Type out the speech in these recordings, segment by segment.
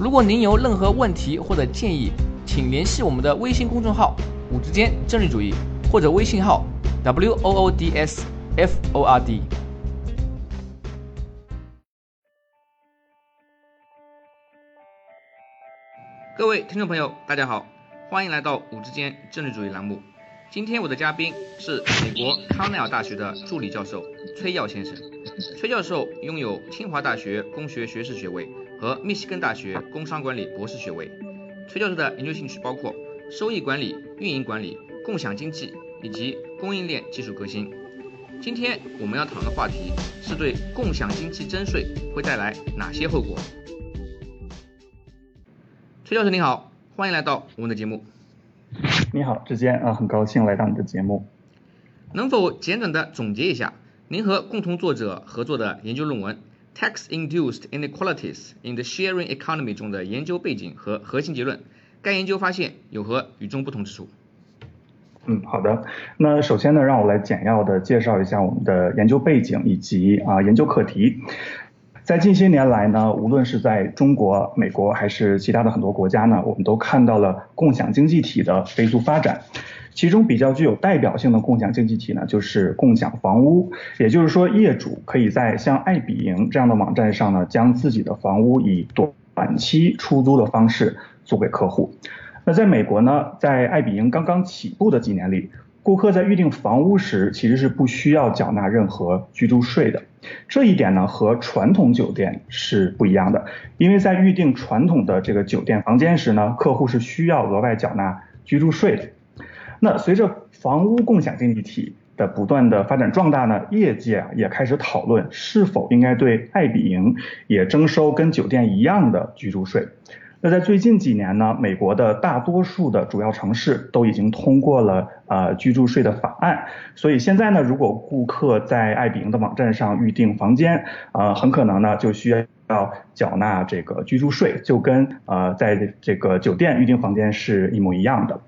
如果您有任何问题或者建议，请联系我们的微信公众号“五之间政治主义”或者微信号 “w o o d s f o r d”。各位听众朋友，大家好，欢迎来到“五之间政治主义”栏目。今天我的嘉宾是美国康奈尔大学的助理教授崔耀先生。崔教授拥有清华大学工学学士学位。和密西根大学工商管理博士学位。崔教授的研究兴趣包括收益管理、运营管理、共享经济以及供应链技术革新。今天我们要讨论的话题是对共享经济征税会带来哪些后果。崔教授您好，欢迎来到我们的节目。你好，志坚啊，很高兴来到你的节目。能否简短的总结一下您和共同作者合作的研究论文？Tax-induced inequalities in the sharing economy 中的研究背景和核心结论，该研究发现有何与众不同之处？嗯，好的。那首先呢，让我来简要的介绍一下我们的研究背景以及啊研究课题。在近些年来呢，无论是在中国、美国还是其他的很多国家呢，我们都看到了共享经济体的飞速发展。其中比较具有代表性的共享经济体呢，就是共享房屋。也就是说，业主可以在像爱彼迎这样的网站上呢，将自己的房屋以短期出租的方式租给客户。那在美国呢，在爱彼迎刚刚起步的几年里，顾客在预订房屋时其实是不需要缴纳任何居住税的。这一点呢，和传统酒店是不一样的，因为在预订传统的这个酒店房间时呢，客户是需要额外缴纳居住税的。那随着房屋共享经济体的不断的发展壮大呢，业界啊也开始讨论是否应该对爱彼迎也征收跟酒店一样的居住税。那在最近几年呢，美国的大多数的主要城市都已经通过了呃居住税的法案，所以现在呢，如果顾客在爱彼迎的网站上预订房间，呃，很可能呢就需要缴纳这个居住税，就跟呃在这个酒店预订房间是一模一样的。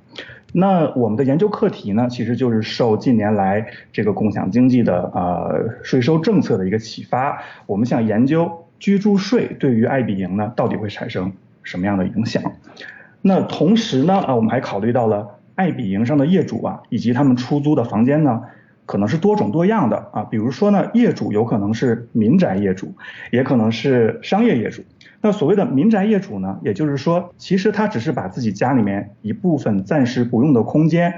那我们的研究课题呢，其实就是受近年来这个共享经济的呃税收政策的一个启发，我们想研究居住税对于爱彼迎呢到底会产生什么样的影响。那同时呢啊，我们还考虑到了爱彼迎上的业主啊，以及他们出租的房间呢，可能是多种多样的啊，比如说呢，业主有可能是民宅业主，也可能是商业业主。那所谓的民宅业主呢，也就是说，其实他只是把自己家里面一部分暂时不用的空间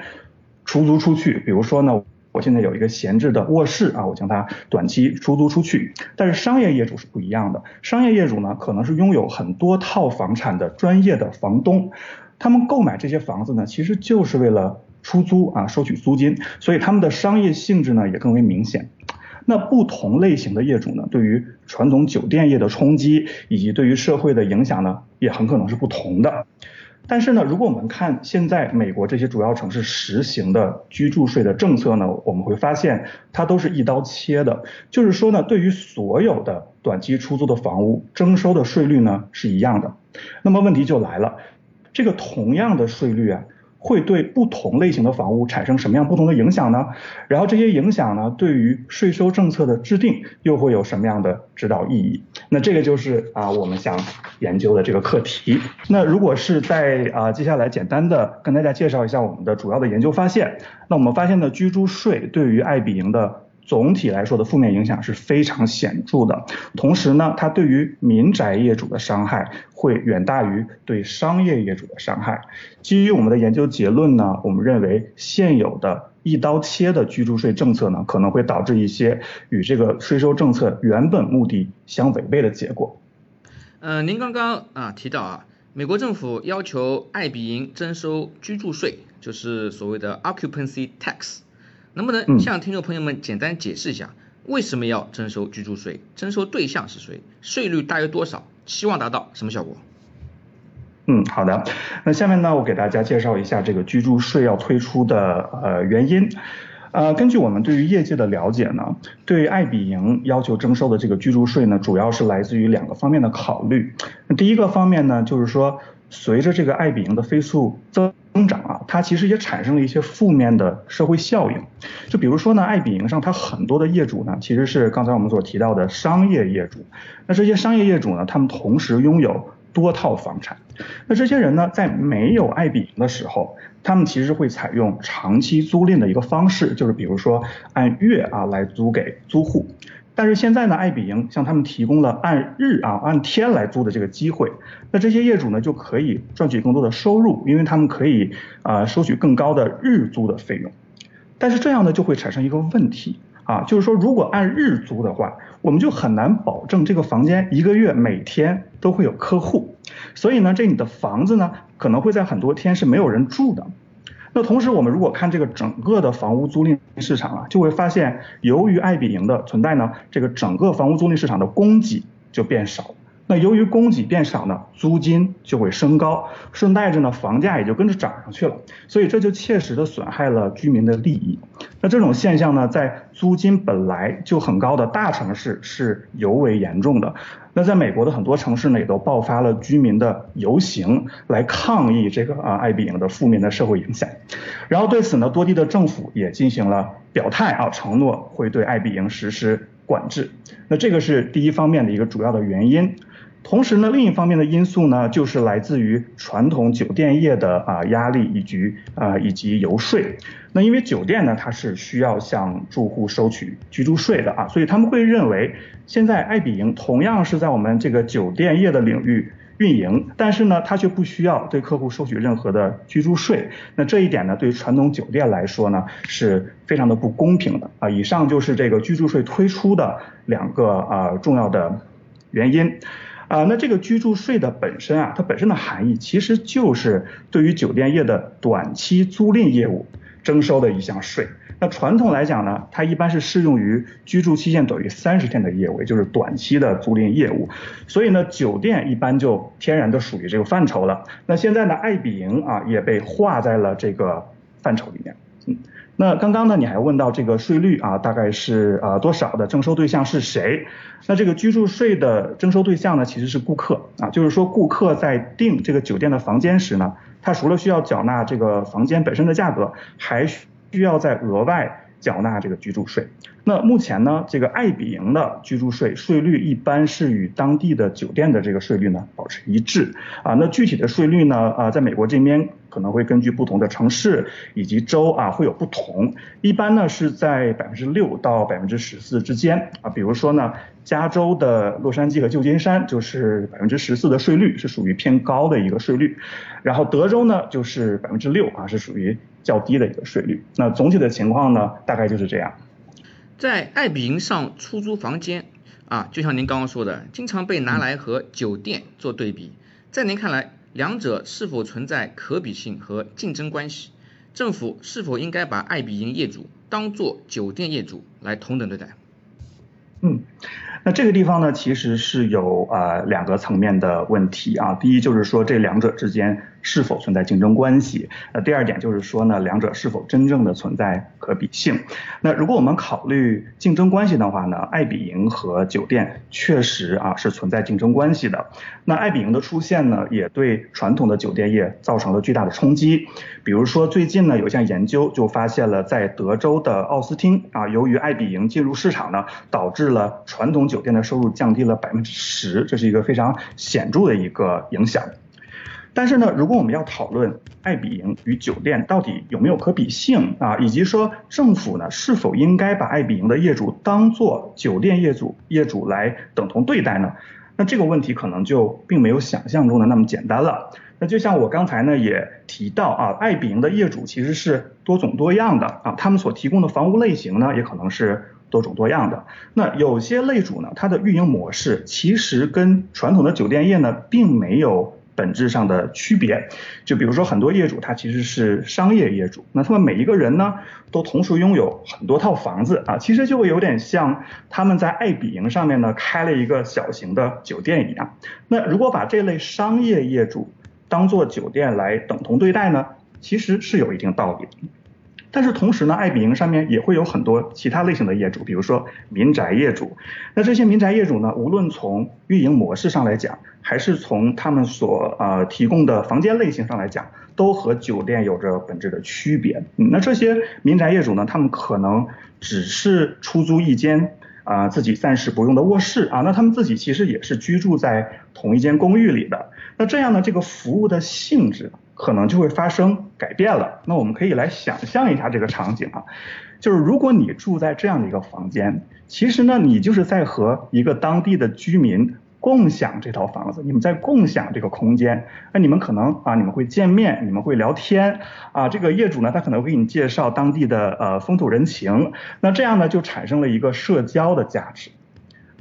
出租出去。比如说呢，我现在有一个闲置的卧室啊，我将它短期出租出去。但是商业业主是不一样的，商业业主呢，可能是拥有很多套房产的专业的房东，他们购买这些房子呢，其实就是为了出租啊，收取租金，所以他们的商业性质呢，也更为明显。那不同类型的业主呢，对于传统酒店业的冲击以及对于社会的影响呢，也很可能是不同的。但是呢，如果我们看现在美国这些主要城市实行的居住税的政策呢，我们会发现它都是一刀切的，就是说呢，对于所有的短期出租的房屋征收的税率呢是一样的。那么问题就来了，这个同样的税率啊。会对不同类型的房屋产生什么样不同的影响呢？然后这些影响呢，对于税收政策的制定又会有什么样的指导意义？那这个就是啊我们想研究的这个课题。那如果是在啊接下来简单的跟大家介绍一下我们的主要的研究发现，那我们发现呢，居住税对于爱彼迎的。总体来说的负面影响是非常显著的，同时呢，它对于民宅业主的伤害会远大于对商业业主的伤害。基于我们的研究结论呢，我们认为现有的一刀切的居住税政策呢，可能会导致一些与这个税收政策原本目的相违背的结果。呃，您刚刚啊提到啊，美国政府要求爱彼迎征收居住税，就是所谓的 occupancy tax。能不能向听众朋友们简单解释一下，为什么要征收居住税？征收对象是谁？税率大约多少？期望达到什么效果？嗯，好的。那下面呢，我给大家介绍一下这个居住税要推出的呃原因。呃，根据我们对于业界的了解呢，对爱彼迎要求征收的这个居住税呢，主要是来自于两个方面的考虑。那第一个方面呢，就是说随着这个爱彼迎的飞速增长啊，它其实也产生了一些负面的社会效应。就比如说呢，爱彼迎上它很多的业主呢，其实是刚才我们所提到的商业业主。那这些商业业主呢，他们同时拥有多套房产。那这些人呢，在没有爱彼迎的时候，他们其实会采用长期租赁的一个方式，就是比如说按月啊来租给租户。但是现在呢，爱彼迎向他们提供了按日啊按天来租的这个机会，那这些业主呢就可以赚取更多的收入，因为他们可以啊收取更高的日租的费用。但是这样呢就会产生一个问题啊，就是说如果按日租的话，我们就很难保证这个房间一个月每天都会有客户，所以呢这你的房子呢可能会在很多天是没有人住的。那同时，我们如果看这个整个的房屋租赁市场啊，就会发现，由于爱彼迎的存在呢，这个整个房屋租赁市场的供给就变少。那由于供给变少呢，租金就会升高，顺带着呢，房价也就跟着涨上去了。所以这就切实的损害了居民的利益。那这种现象呢，在租金本来就很高的大城市是尤为严重的。那在美国的很多城市呢，也都爆发了居民的游行，来抗议这个啊爱彼迎的负面的社会影响。然后对此呢，多地的政府也进行了表态啊，承诺会对爱彼迎实施管制。那这个是第一方面的一个主要的原因。同时呢，另一方面的因素呢，就是来自于传统酒店业的啊压力以及啊以及游说。那因为酒店呢，它是需要向住户收取居住税的啊，所以他们会认为，现在爱彼迎同样是在我们这个酒店业的领域运营，但是呢，它却不需要对客户收取任何的居住税。那这一点呢，对于传统酒店来说呢，是非常的不公平的啊。以上就是这个居住税推出的两个啊重要的原因。啊，那这个居住税的本身啊，它本身的含义其实就是对于酒店业的短期租赁业务征收的一项税。那传统来讲呢，它一般是适用于居住期限短于三十天的业务，也就是短期的租赁业务。所以呢，酒店一般就天然的属于这个范畴了。那现在呢，爱彼迎啊也被划在了这个范畴里面。嗯。那刚刚呢，你还问到这个税率啊，大概是啊多少的征收对象是谁？那这个居住税的征收对象呢，其实是顾客啊，就是说顾客在订这个酒店的房间时呢，他除了需要缴纳这个房间本身的价格，还需要再额外缴纳这个居住税。那目前呢，这个爱彼迎的居住税税率一般是与当地的酒店的这个税率呢保持一致啊。那具体的税率呢啊，在美国这边可能会根据不同的城市以及州啊会有不同，一般呢是在百分之六到百分之十四之间啊。比如说呢，加州的洛杉矶和旧金山就是百分之十四的税率是属于偏高的一个税率，然后德州呢就是百分之六啊是属于较低的一个税率。那总体的情况呢大概就是这样。在爱彼迎上出租房间啊，就像您刚刚说的，经常被拿来和酒店做对比。在您看来，两者是否存在可比性和竞争关系？政府是否应该把爱彼迎业主当做酒店业主来同等对待？嗯。那这个地方呢，其实是有呃两个层面的问题啊。第一就是说这两者之间是否存在竞争关系。那第二点就是说呢，两者是否真正的存在可比性。那如果我们考虑竞争关系的话呢，爱彼迎和酒店确实啊是存在竞争关系的。那爱彼迎的出现呢，也对传统的酒店业造成了巨大的冲击。比如说最近呢，有一项研究就发现了，在德州的奥斯汀啊，由于爱彼迎进入市场呢，导致了传统酒店的收入降低了百分之十，这是一个非常显著的一个影响。但是呢，如果我们要讨论爱彼迎与酒店到底有没有可比性啊，以及说政府呢是否应该把爱彼迎的业主当做酒店业主业主来等同对待呢？那这个问题可能就并没有想象中的那么简单了。那就像我刚才呢也提到啊，爱彼迎的业主其实是多种多样的啊，他们所提供的房屋类型呢也可能是。多种多样的，那有些类主呢，它的运营模式其实跟传统的酒店业呢，并没有本质上的区别。就比如说很多业主他其实是商业业主，那他们每一个人呢，都同时拥有很多套房子啊，其实就会有点像他们在爱彼迎上面呢开了一个小型的酒店一样。那如果把这类商业业主当做酒店来等同对待呢？其实是有一定道理的。但是同时呢，爱彼迎上面也会有很多其他类型的业主，比如说民宅业主。那这些民宅业主呢，无论从运营模式上来讲，还是从他们所呃提供的房间类型上来讲，都和酒店有着本质的区别。嗯那这些民宅业主呢，他们可能只是出租一间啊自己暂时不用的卧室啊，那他们自己其实也是居住在同一间公寓里的。那这样呢，这个服务的性质。可能就会发生改变了。那我们可以来想象一下这个场景啊，就是如果你住在这样的一个房间，其实呢，你就是在和一个当地的居民共享这套房子，你们在共享这个空间。那你们可能啊，你们会见面，你们会聊天啊。这个业主呢，他可能会给你介绍当地的呃风土人情。那这样呢，就产生了一个社交的价值。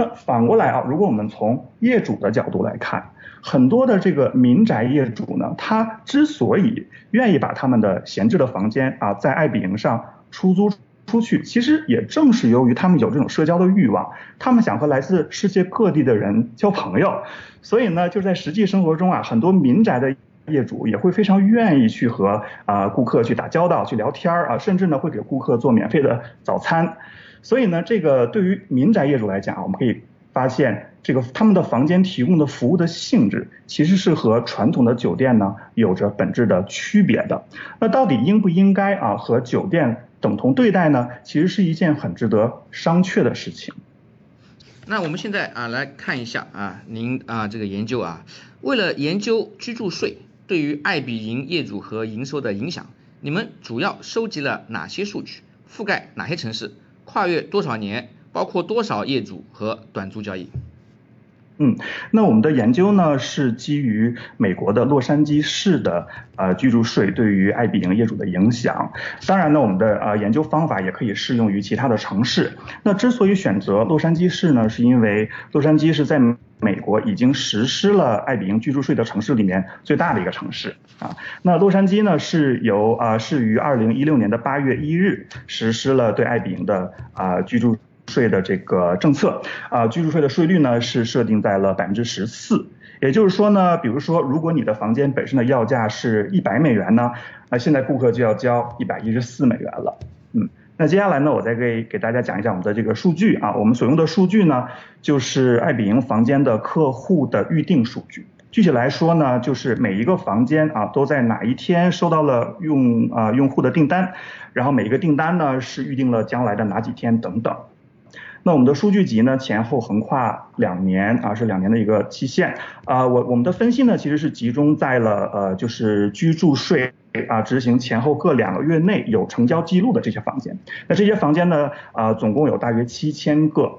那反过来啊，如果我们从业主的角度来看。很多的这个民宅业主呢，他之所以愿意把他们的闲置的房间啊，在爱彼迎上出租出去，其实也正是由于他们有这种社交的欲望，他们想和来自世界各地的人交朋友，所以呢，就在实际生活中啊，很多民宅的业主也会非常愿意去和啊顾客去打交道、去聊天啊，甚至呢会给顾客做免费的早餐，所以呢，这个对于民宅业主来讲，我们可以。发现这个他们的房间提供的服务的性质，其实是和传统的酒店呢有着本质的区别的。那到底应不应该啊和酒店等同对待呢？其实是一件很值得商榷的事情。那我们现在啊来看一下啊您啊这个研究啊，为了研究居住税对于爱彼迎业主和营收的影响，你们主要收集了哪些数据？覆盖哪些城市？跨越多少年？包括多少业主和短租交易？嗯，那我们的研究呢是基于美国的洛杉矶市的呃居住税对于爱彼迎业主的影响。当然呢，我们的呃研究方法也可以适用于其他的城市。那之所以选择洛杉矶市呢，是因为洛杉矶是在美国已经实施了爱彼迎居住税的城市里面最大的一个城市啊。那洛杉矶呢是由啊是于二零一六年的八月一日实施了对爱彼迎的啊居住。税的这个政策啊，居住税的税率呢是设定在了百分之十四，也就是说呢，比如说如果你的房间本身的要价是一百美元呢，那现在顾客就要交一百一十四美元了。嗯，那接下来呢，我再给给大家讲一下我们的这个数据啊，我们所用的数据呢就是爱彼迎房间的客户的预订数据，具体来说呢，就是每一个房间啊都在哪一天收到了用啊用户的订单，然后每一个订单呢是预定了将来的哪几天等等。那我们的数据集呢，前后横跨两年啊，是两年的一个期限啊。我我们的分析呢，其实是集中在了呃，就是居住税啊执行前后各两个月内有成交记录的这些房间。那这些房间呢，啊，总共有大约七千个，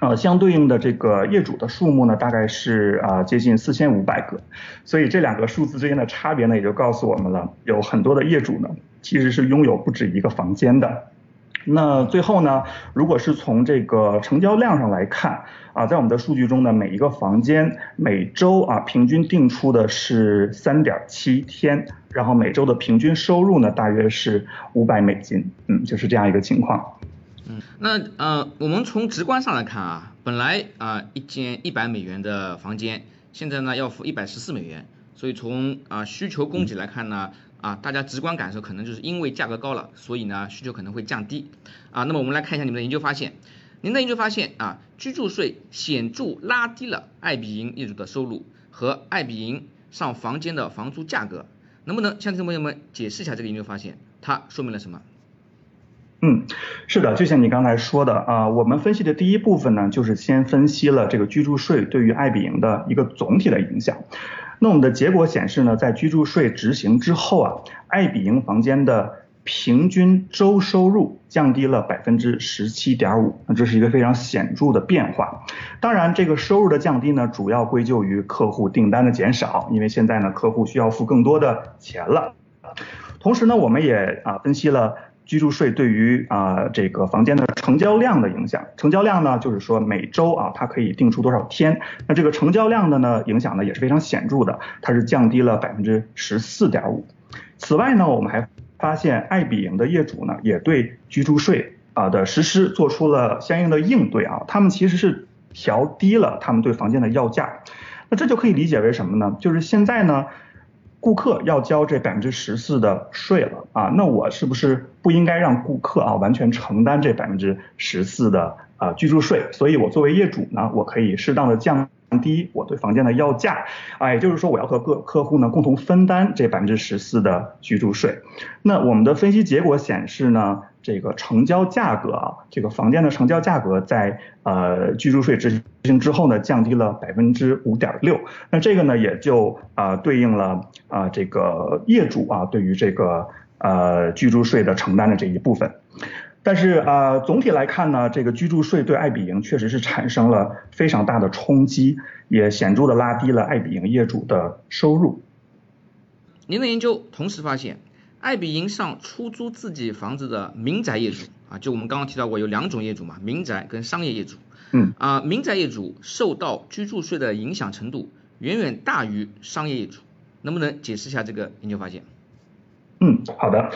呃，相对应的这个业主的数目呢，大概是啊接近四千五百个。所以这两个数字之间的差别呢，也就告诉我们了，有很多的业主呢，其实是拥有不止一个房间的。那最后呢，如果是从这个成交量上来看啊，在我们的数据中呢，每一个房间每周啊平均订出的是三点七天，然后每周的平均收入呢大约是五百美金，嗯，就是这样一个情况。嗯，那呃，我们从直观上来看啊，本来啊一间一百美元的房间，现在呢要付一百十四美元，所以从啊需求供给来看呢。啊，大家直观感受可能就是因为价格高了，所以呢需求可能会降低。啊，那么我们来看一下你们的研究发现。您的研究发现啊，居住税显著拉低了爱彼迎业主的收入和爱彼迎上房间的房租价格。能不能向听众朋友们解释一下这个研究发现？它说明了什么？嗯，是的，就像你刚才说的啊，我们分析的第一部分呢，就是先分析了这个居住税对于爱彼迎的一个总体的影响。那我们的结果显示呢，在居住税执行之后啊，爱比营房间的平均周收入降低了百分之十七点五，那这是一个非常显著的变化。当然，这个收入的降低呢，主要归咎于客户订单的减少，因为现在呢，客户需要付更多的钱了。同时呢，我们也啊分析了。居住税对于啊这个房间的成交量的影响，成交量呢就是说每周啊它可以定出多少天，那这个成交量的呢影响呢也是非常显著的，它是降低了百分之十四点五。此外呢，我们还发现爱彼迎的业主呢也对居住税啊的实施做出了相应的应对啊，他们其实是调低了他们对房间的要价，那这就可以理解为什么呢？就是现在呢。顾客要交这百分之十四的税了啊，那我是不是不应该让顾客啊完全承担这百分之十四的啊居住税？所以我作为业主呢，我可以适当的降。低我对房间的要价，啊，也就是说我要和各客户呢共同分担这百分之十四的居住税。那我们的分析结果显示呢，这个成交价格啊，这个房间的成交价格在呃居住税执行执行之后呢，降低了百分之五点六。那这个呢也就啊对应了啊这个业主啊对于这个呃居住税的承担的这一部分。但是啊，总体来看呢，这个居住税对爱彼迎确实是产生了非常大的冲击，也显著的拉低了爱彼迎业主的收入。您的研究同时发现，爱彼迎上出租自己房子的民宅业主啊，就我们刚刚提到过有两种业主嘛，民宅跟商业业主。嗯。啊，民宅业主受到居住税的影响程度远远大于商业业主，能不能解释一下这个研究发现？嗯，好的。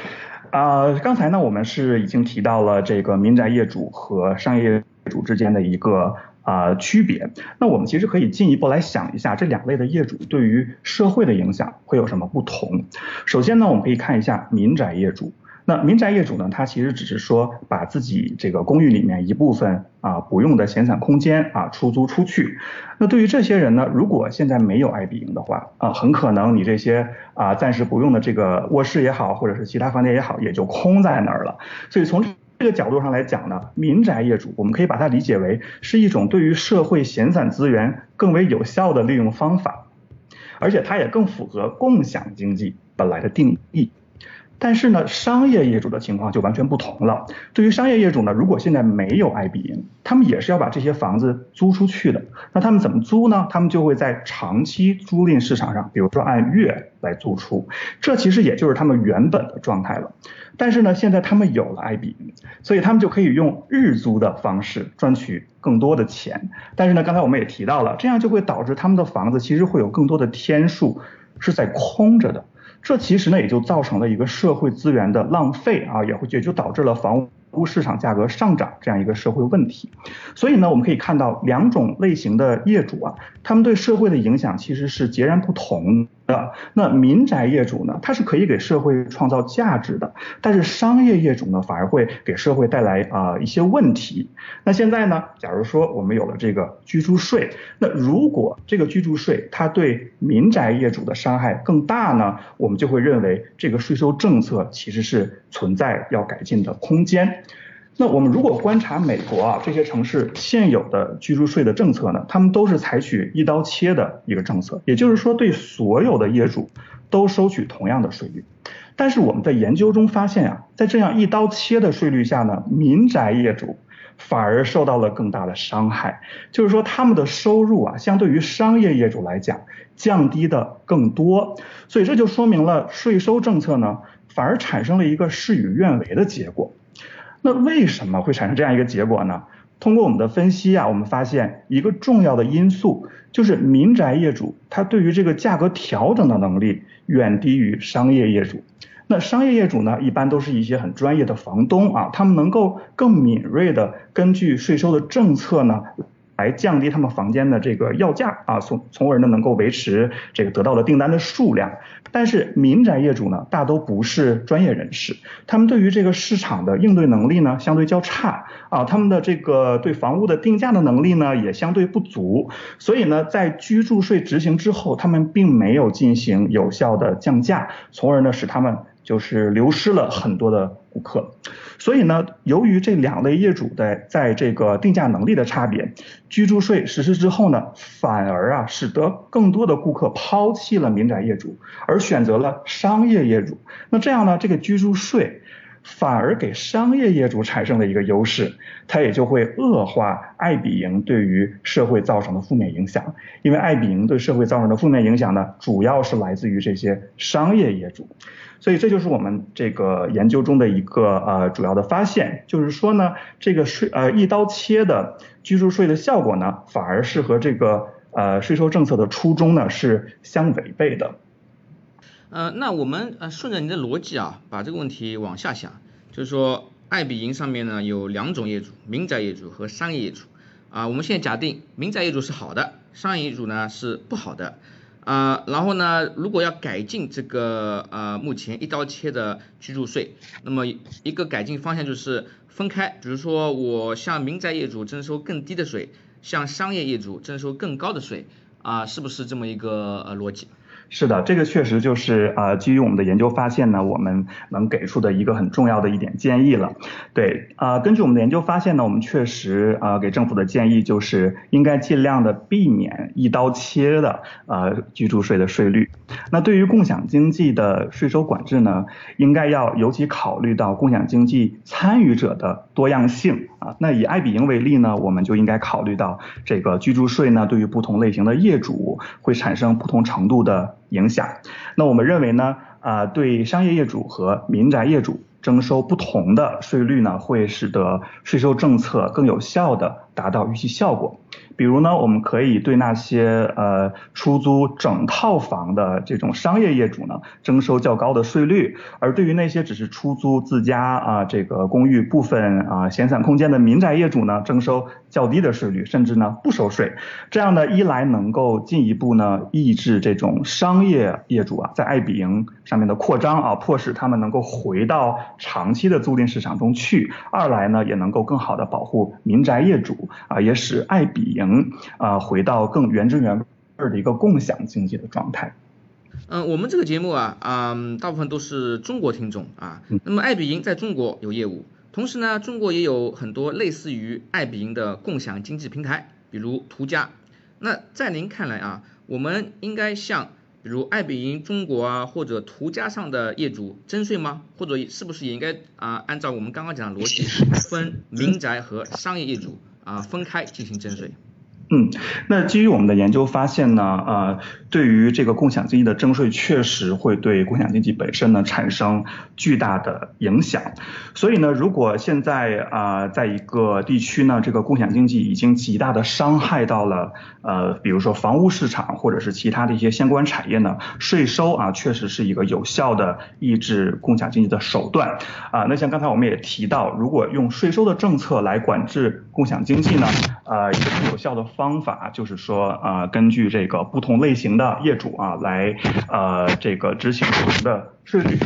啊，刚才呢，我们是已经提到了这个民宅业主和商业业主之间的一个啊区别。那我们其实可以进一步来想一下，这两类的业主对于社会的影响会有什么不同？首先呢，我们可以看一下民宅业主。那民宅业主呢，他其实只是说把自己这个公寓里面一部分啊不用的闲散空间啊出租出去。那对于这些人呢，如果现在没有爱彼迎的话啊，很可能你这些啊暂时不用的这个卧室也好，或者是其他房间也好，也就空在那儿了。所以从这个角度上来讲呢，民宅业主我们可以把它理解为是一种对于社会闲散资源更为有效的利用方法，而且它也更符合共享经济本来的定义。但是呢，商业业主的情况就完全不同了。对于商业业主呢，如果现在没有爱彼迎，他们也是要把这些房子租出去的。那他们怎么租呢？他们就会在长期租赁市场上，比如说按月来租出。这其实也就是他们原本的状态了。但是呢，现在他们有了爱彼迎，所以他们就可以用日租的方式赚取更多的钱。但是呢，刚才我们也提到了，这样就会导致他们的房子其实会有更多的天数是在空着的。这其实呢，也就造成了一个社会资源的浪费啊，也会也就导致了房屋市场价格上涨这样一个社会问题。所以呢，我们可以看到两种类型的业主啊，他们对社会的影响其实是截然不同。那民宅业主呢，他是可以给社会创造价值的，但是商业业主呢，反而会给社会带来啊一些问题。那现在呢，假如说我们有了这个居住税，那如果这个居住税它对民宅业主的伤害更大呢，我们就会认为这个税收政策其实是存在要改进的空间。那我们如果观察美国啊这些城市现有的居住税的政策呢，他们都是采取一刀切的一个政策，也就是说对所有的业主都收取同样的税率。但是我们在研究中发现啊，在这样一刀切的税率下呢，民宅业主反而受到了更大的伤害，就是说他们的收入啊，相对于商业业主来讲降低的更多。所以这就说明了税收政策呢，反而产生了一个事与愿违的结果。那为什么会产生这样一个结果呢？通过我们的分析啊，我们发现一个重要的因素就是民宅业主他对于这个价格调整的能力远低于商业业主。那商业业主呢，一般都是一些很专业的房东啊，他们能够更敏锐的根据税收的政策呢。来降低他们房间的这个要价啊，从从而呢能够维持这个得到的订单的数量。但是民宅业主呢大都不是专业人士，他们对于这个市场的应对能力呢相对较差啊，他们的这个对房屋的定价的能力呢也相对不足。所以呢在居住税执行之后，他们并没有进行有效的降价，从而呢使他们就是流失了很多的顾客。所以呢，由于这两类业主的在这个定价能力的差别，居住税实施之后呢，反而啊，使得更多的顾客抛弃了民宅业主，而选择了商业业主。那这样呢，这个居住税反而给商业业主产生了一个优势，它也就会恶化爱彼迎对于社会造成的负面影响。因为爱彼迎对社会造成的负面影响呢，主要是来自于这些商业业主。所以这就是我们这个研究中的一个呃主要的发现，就是说呢，这个税呃一刀切的居住税的效果呢，反而是和这个呃税收政策的初衷呢是相违背的。呃，那我们呃顺着您的逻辑啊，把这个问题往下想，就是说爱彼迎上面呢有两种业主，民宅业主和商业业主啊，我们现在假定民宅业主是好的，商业业主呢是不好的。啊，然后呢，如果要改进这个呃目前一刀切的居住税，那么一个改进方向就是分开，比如说我向民宅业主征收更低的税，向商业业主征收更高的税，啊，是不是这么一个呃逻辑？是的，这个确实就是呃，基于我们的研究发现呢，我们能给出的一个很重要的一点建议了。对，呃，根据我们的研究发现呢，我们确实呃给政府的建议就是应该尽量的避免一刀切的呃居住税的税率。那对于共享经济的税收管制呢，应该要尤其考虑到共享经济参与者的多样性啊。那以爱彼迎为例呢，我们就应该考虑到这个居住税呢，对于不同类型的业主会产生不同程度的。影响，那我们认为呢，啊，对商业业主和民宅业主征收不同的税率呢，会使得税收政策更有效的达到预期效果。比如呢，我们可以对那些呃出租整套房的这种商业业主呢，征收较高的税率，而对于那些只是出租自家啊这个公寓部分啊闲散空间的民宅业主呢，征收较低的税率，甚至呢不收税。这样呢，一来能够进一步呢抑制这种商业业主啊在爱彼迎上面的扩张啊，迫使他们能够回到长期的租赁市场中去；二来呢，也能够更好的保护民宅业主啊，也使爱彼迎。啊，回到更原汁原味的一个共享经济的状态。嗯，我们这个节目啊，嗯，大部分都是中国听众啊。那么爱彼迎在中国有业务，同时呢，中国也有很多类似于爱彼迎的共享经济平台，比如途家。那在您看来啊，我们应该向比如爱彼迎中国啊或者途家上的业主征税吗？或者是不是也应该啊按照我们刚刚讲的逻辑，分民宅和商业业主啊分开进行征税？嗯，那基于我们的研究发现呢，呃，对于这个共享经济的征税，确实会对共享经济本身呢产生巨大的影响。所以呢，如果现在啊，在一个地区呢，这个共享经济已经极大的伤害到了呃，比如说房屋市场或者是其他的一些相关产业呢，税收啊，确实是一个有效的抑制共享经济的手段啊。那像刚才我们也提到，如果用税收的政策来管制共享经济呢，呃，一个更有效的。方法就是说，呃，根据这个不同类型的业主啊，来呃这个执行不同的税率。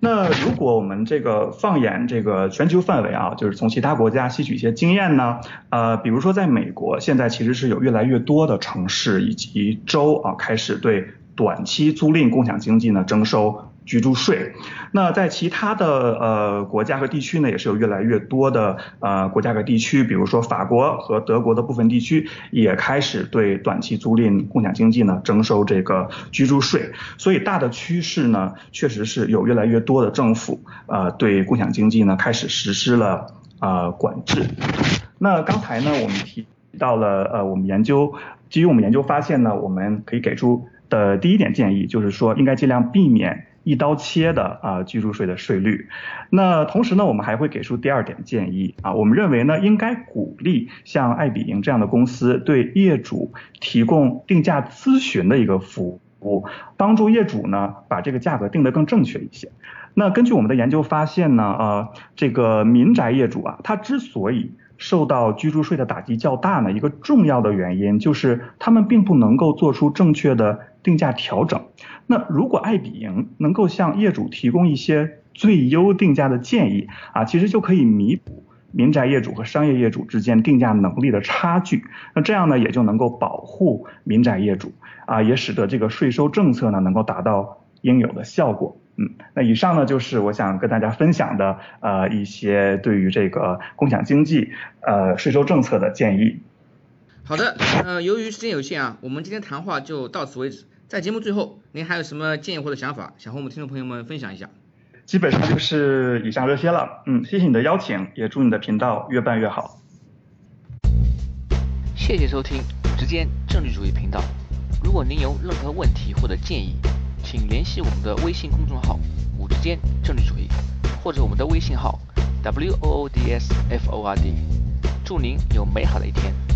那如果我们这个放眼这个全球范围啊，就是从其他国家吸取一些经验呢，呃，比如说在美国，现在其实是有越来越多的城市以及州啊，开始对短期租赁共享经济呢征收。居住税，那在其他的呃国家和地区呢，也是有越来越多的呃国家和地区，比如说法国和德国的部分地区也开始对短期租赁共享经济呢征收这个居住税。所以大的趋势呢，确实是有越来越多的政府呃对共享经济呢开始实施了呃管制。那刚才呢，我们提到了呃我们研究基于我们研究发现呢，我们可以给出的第一点建议就是说应该尽量避免。一刀切的啊居住税的税率，那同时呢，我们还会给出第二点建议啊，我们认为呢，应该鼓励像爱彼迎这样的公司对业主提供定价咨询的一个服务，帮助业主呢把这个价格定得更正确一些。那根据我们的研究发现呢，呃，这个民宅业主啊，他之所以受到居住税的打击较大呢，一个重要的原因就是他们并不能够做出正确的定价调整。那如果爱彼迎能够向业主提供一些最优定价的建议啊，其实就可以弥补民宅业主和商业业主之间定价能力的差距。那这样呢，也就能够保护民宅业主啊，也使得这个税收政策呢能够达到应有的效果。嗯，那以上呢就是我想跟大家分享的呃一些对于这个共享经济呃税收政策的建议。好的，呃，由于时间有限啊，我们今天谈话就到此为止。在节目最后，您还有什么建议或者想法，想和我们听众朋友们分享一下？基本上就是以上这些了。嗯，谢谢你的邀请，也祝你的频道越办越好。谢谢收听五之间政治主义频道。如果您有任何问题或者建议，请联系我们的微信公众号五之间政治主义，或者我们的微信号 w o o d s f o r d。祝您有美好的一天。